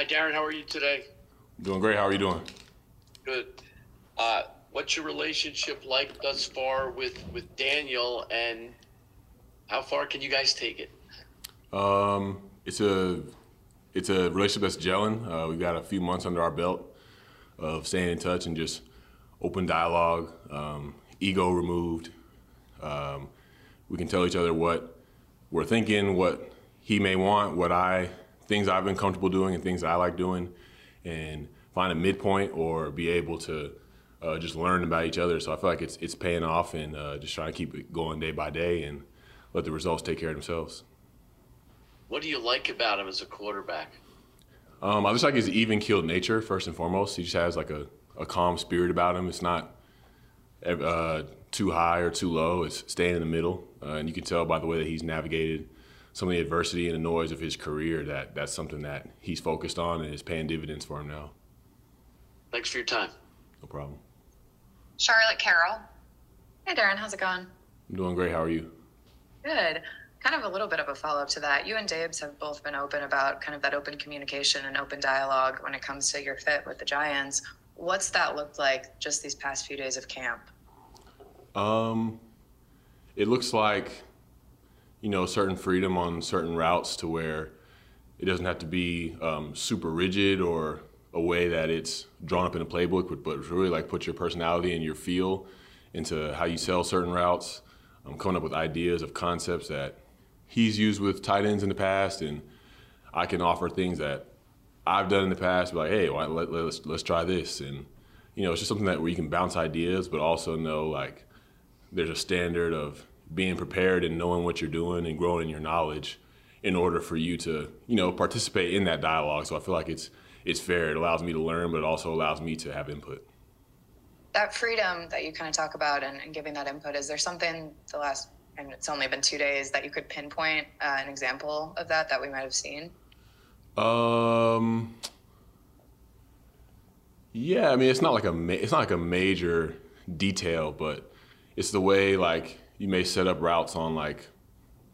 Hi, Darren. How are you today? Doing great. How are you doing? Good. Uh, what's your relationship like thus far with with Daniel, and how far can you guys take it? Um, it's a it's a relationship that's gelling. Uh, we've got a few months under our belt of staying in touch and just open dialogue, um, ego removed. Um, we can tell each other what we're thinking, what he may want, what I things I've been comfortable doing, and things I like doing, and find a midpoint or be able to uh, just learn about each other. So I feel like it's it's paying off, and uh, just trying to keep it going day by day, and let the results take care of themselves. What do you like about him as a quarterback? Um, I just like his even keeled nature first and foremost. He just has like a, a calm spirit about him. It's not uh, too high or too low. It's staying in the middle, uh, and you can tell by the way that he's navigated some of the adversity and the noise of his career that that's something that he's focused on and is paying dividends for him now. Thanks for your time. No problem. Charlotte Carroll. Hey, Darren, how's it going? I'm doing great. How are you? Good. Kind of a little bit of a follow up to that. You and Dabes have both been open about kind of that open communication and open dialogue when it comes to your fit with the Giants. What's that looked like just these past few days of camp? Um, it looks like, you know, certain freedom on certain routes to where it doesn't have to be um, super rigid or a way that it's drawn up in a playbook, but, really like put your personality and your feel into how you sell certain routes. I'm coming up with ideas of concepts that he's used with tight ends in the past, and I can offer things that I've done in the past. Like, hey, well, let, let's let's try this, and you know, it's just something that where you can bounce ideas, but also know like there's a standard of being prepared and knowing what you're doing and growing in your knowledge in order for you to you know participate in that dialogue. So I feel like it's it's fair. It allows me to learn, but it also allows me to have input. That freedom that you kind of talk about and, and giving that input, is there something the last and it's only been two days that you could pinpoint uh, an example of that that we might have seen? Um. Yeah, I mean, it's not like a ma- it's not like a major detail, but it's the way like you may set up routes on like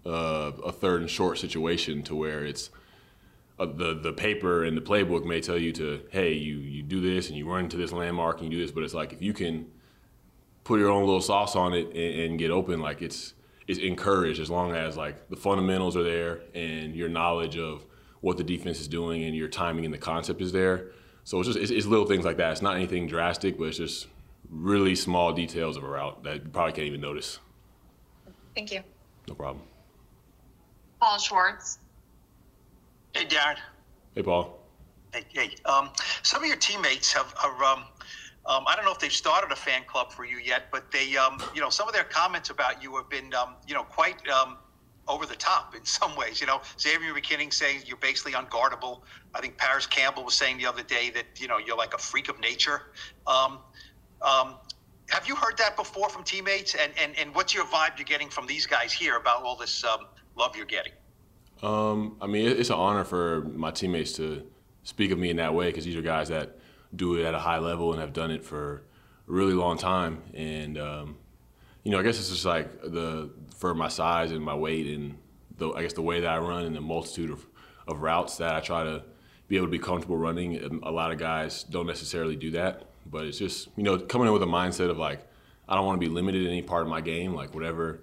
uh, a third and short situation to where it's uh, the the paper and the playbook may tell you to hey you you do this and you run into this landmark and you do this, but it's like if you can put your own little sauce on it and, and get open, like it's is encouraged as long as like the fundamentals are there and your knowledge of what the defense is doing and your timing and the concept is there. So it's just it's, it's little things like that. It's not anything drastic, but it's just really small details of a route that you probably can't even notice. Thank you. No problem. Paul Schwartz. Hey, Darren. Hey, Paul. Hey, hey. Um, some of your teammates have are um, um, I don't know if they've started a fan club for you yet, but they, um, you know, some of their comments about you have been, um, you know, quite um, over the top in some ways. You know, Xavier McKinney saying you're basically unguardable. I think Parris Campbell was saying the other day that you know you're like a freak of nature. Um, um, have you heard that before from teammates? And, and and what's your vibe you're getting from these guys here about all this um, love you're getting? Um, I mean, it's an honor for my teammates to speak of me in that way because these are guys that do it at a high level and have done it for a really long time. And um, you know, I guess it's just like the for my size and my weight and the I guess the way that I run and the multitude of, of routes that I try to be able to be comfortable running. And a lot of guys don't necessarily do that, but it's just you know coming in with a mindset of like I don't want to be limited in any part of my game. Like whatever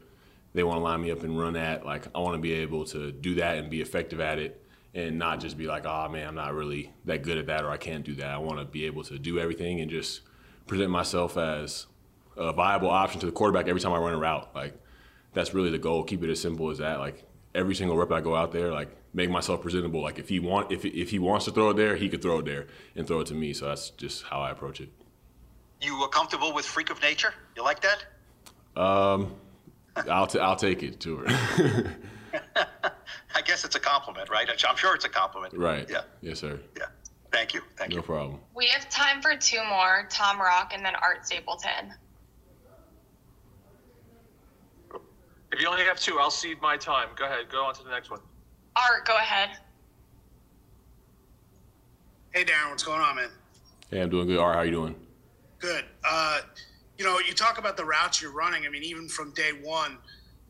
they want to line me up and run at, like I want to be able to do that and be effective at it and not just be like, oh man, I'm not really that good at that or I can't do that. I want to be able to do everything and just present myself as a viable option to the quarterback every time I run a route. Like that's really the goal. Keep it as simple as that. Like every single rep I go out there, like make myself presentable. Like if he want if if he wants to throw it there, he could throw it there and throw it to me. So that's just how I approach it. You are comfortable with freak of nature? You like that? Um, I'll t- I'll take it, sure. I guess it's a compliment, right? I'm sure it's a compliment. right. Yeah. Yes, sir. Yeah. Thank you. Thank No you. problem. We have time for two more Tom Rock and then Art Stapleton. If you only have two, I'll cede my time. Go ahead. Go on to the next one. Art, go ahead. Hey Darren, what's going on, man? Hey, I'm doing good. Art, how you doing? Good. Uh, you know, you talk about the routes you're running. I mean, even from day one,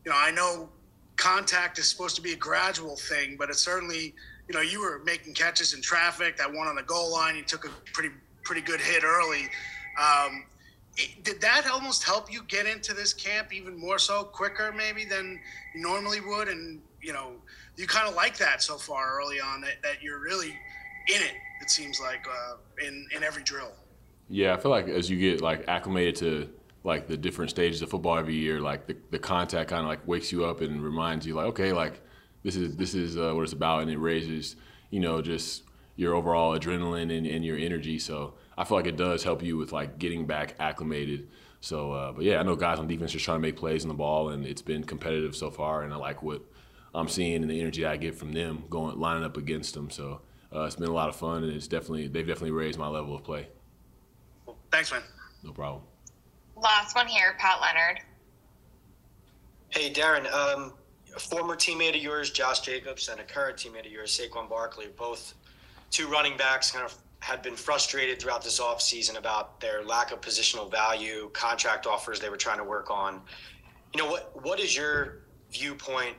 you know, I know contact is supposed to be a gradual thing, but it certainly you know, you were making catches in traffic. That one on the goal line, you took a pretty pretty good hit early. Um, did that almost help you get into this camp even more so quicker maybe than you normally would? And you know, you kind of like that so far early on that, that you're really in it. It seems like uh, in in every drill. Yeah, I feel like as you get like acclimated to like the different stages of football every year, like the, the contact kind of like wakes you up and reminds you like, okay, like this is this is uh, what it's about, and it raises you know just your overall adrenaline and, and your energy. So I feel like it does help you with like getting back acclimated. So, uh, but yeah, I know guys on defense just trying to make plays on the ball, and it's been competitive so far, and I like what I'm seeing and the energy I get from them going lining up against them. So uh, it's been a lot of fun, and it's definitely they've definitely raised my level of play. Thanks, man. No problem. Last one here, Pat Leonard. Hey, Darren, um, a former teammate of yours, Josh Jacobs, and a current teammate of yours, Saquon Barkley, both two running backs kind of had been frustrated throughout this offseason about their lack of positional value, contract offers they were trying to work on. You know, what what is your viewpoint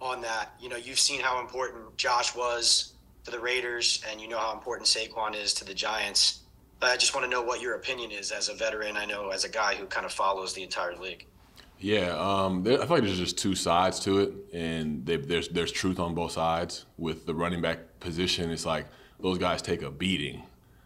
on that? You know, you've seen how important Josh was to the Raiders, and you know how important Saquon is to the Giants. But I just want to know what your opinion is as a veteran. I know as a guy who kind of follows the entire league. Yeah, um, there, I feel like there's just two sides to it, and they, there's there's truth on both sides. With the running back position, it's like those guys take a beating.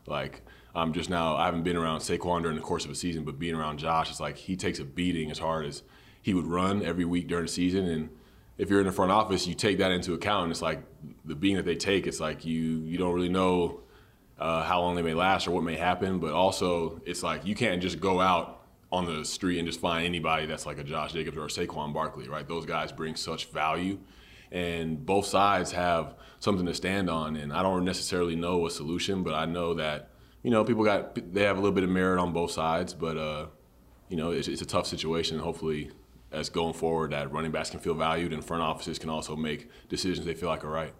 Like I'm just now, I haven't been around Saquon during the course of a season, but being around Josh, it's like he takes a beating as hard as he would run every week during the season. And if you're in the front office, you take that into account. And it's like the beating that they take. It's like you you don't really know uh, how long they may last or what may happen. But also, it's like you can't just go out on the street and just find anybody that's like a Josh Jacobs or a Saquon Barkley, right? Those guys bring such value, and both sides have something to stand on. And I don't necessarily know a solution, but I know that you know people got they have a little bit of merit on both sides, but uh, you know it's, it's a tough situation. Hopefully, as going forward, that running backs can feel valued and front offices can also make decisions they feel like are right.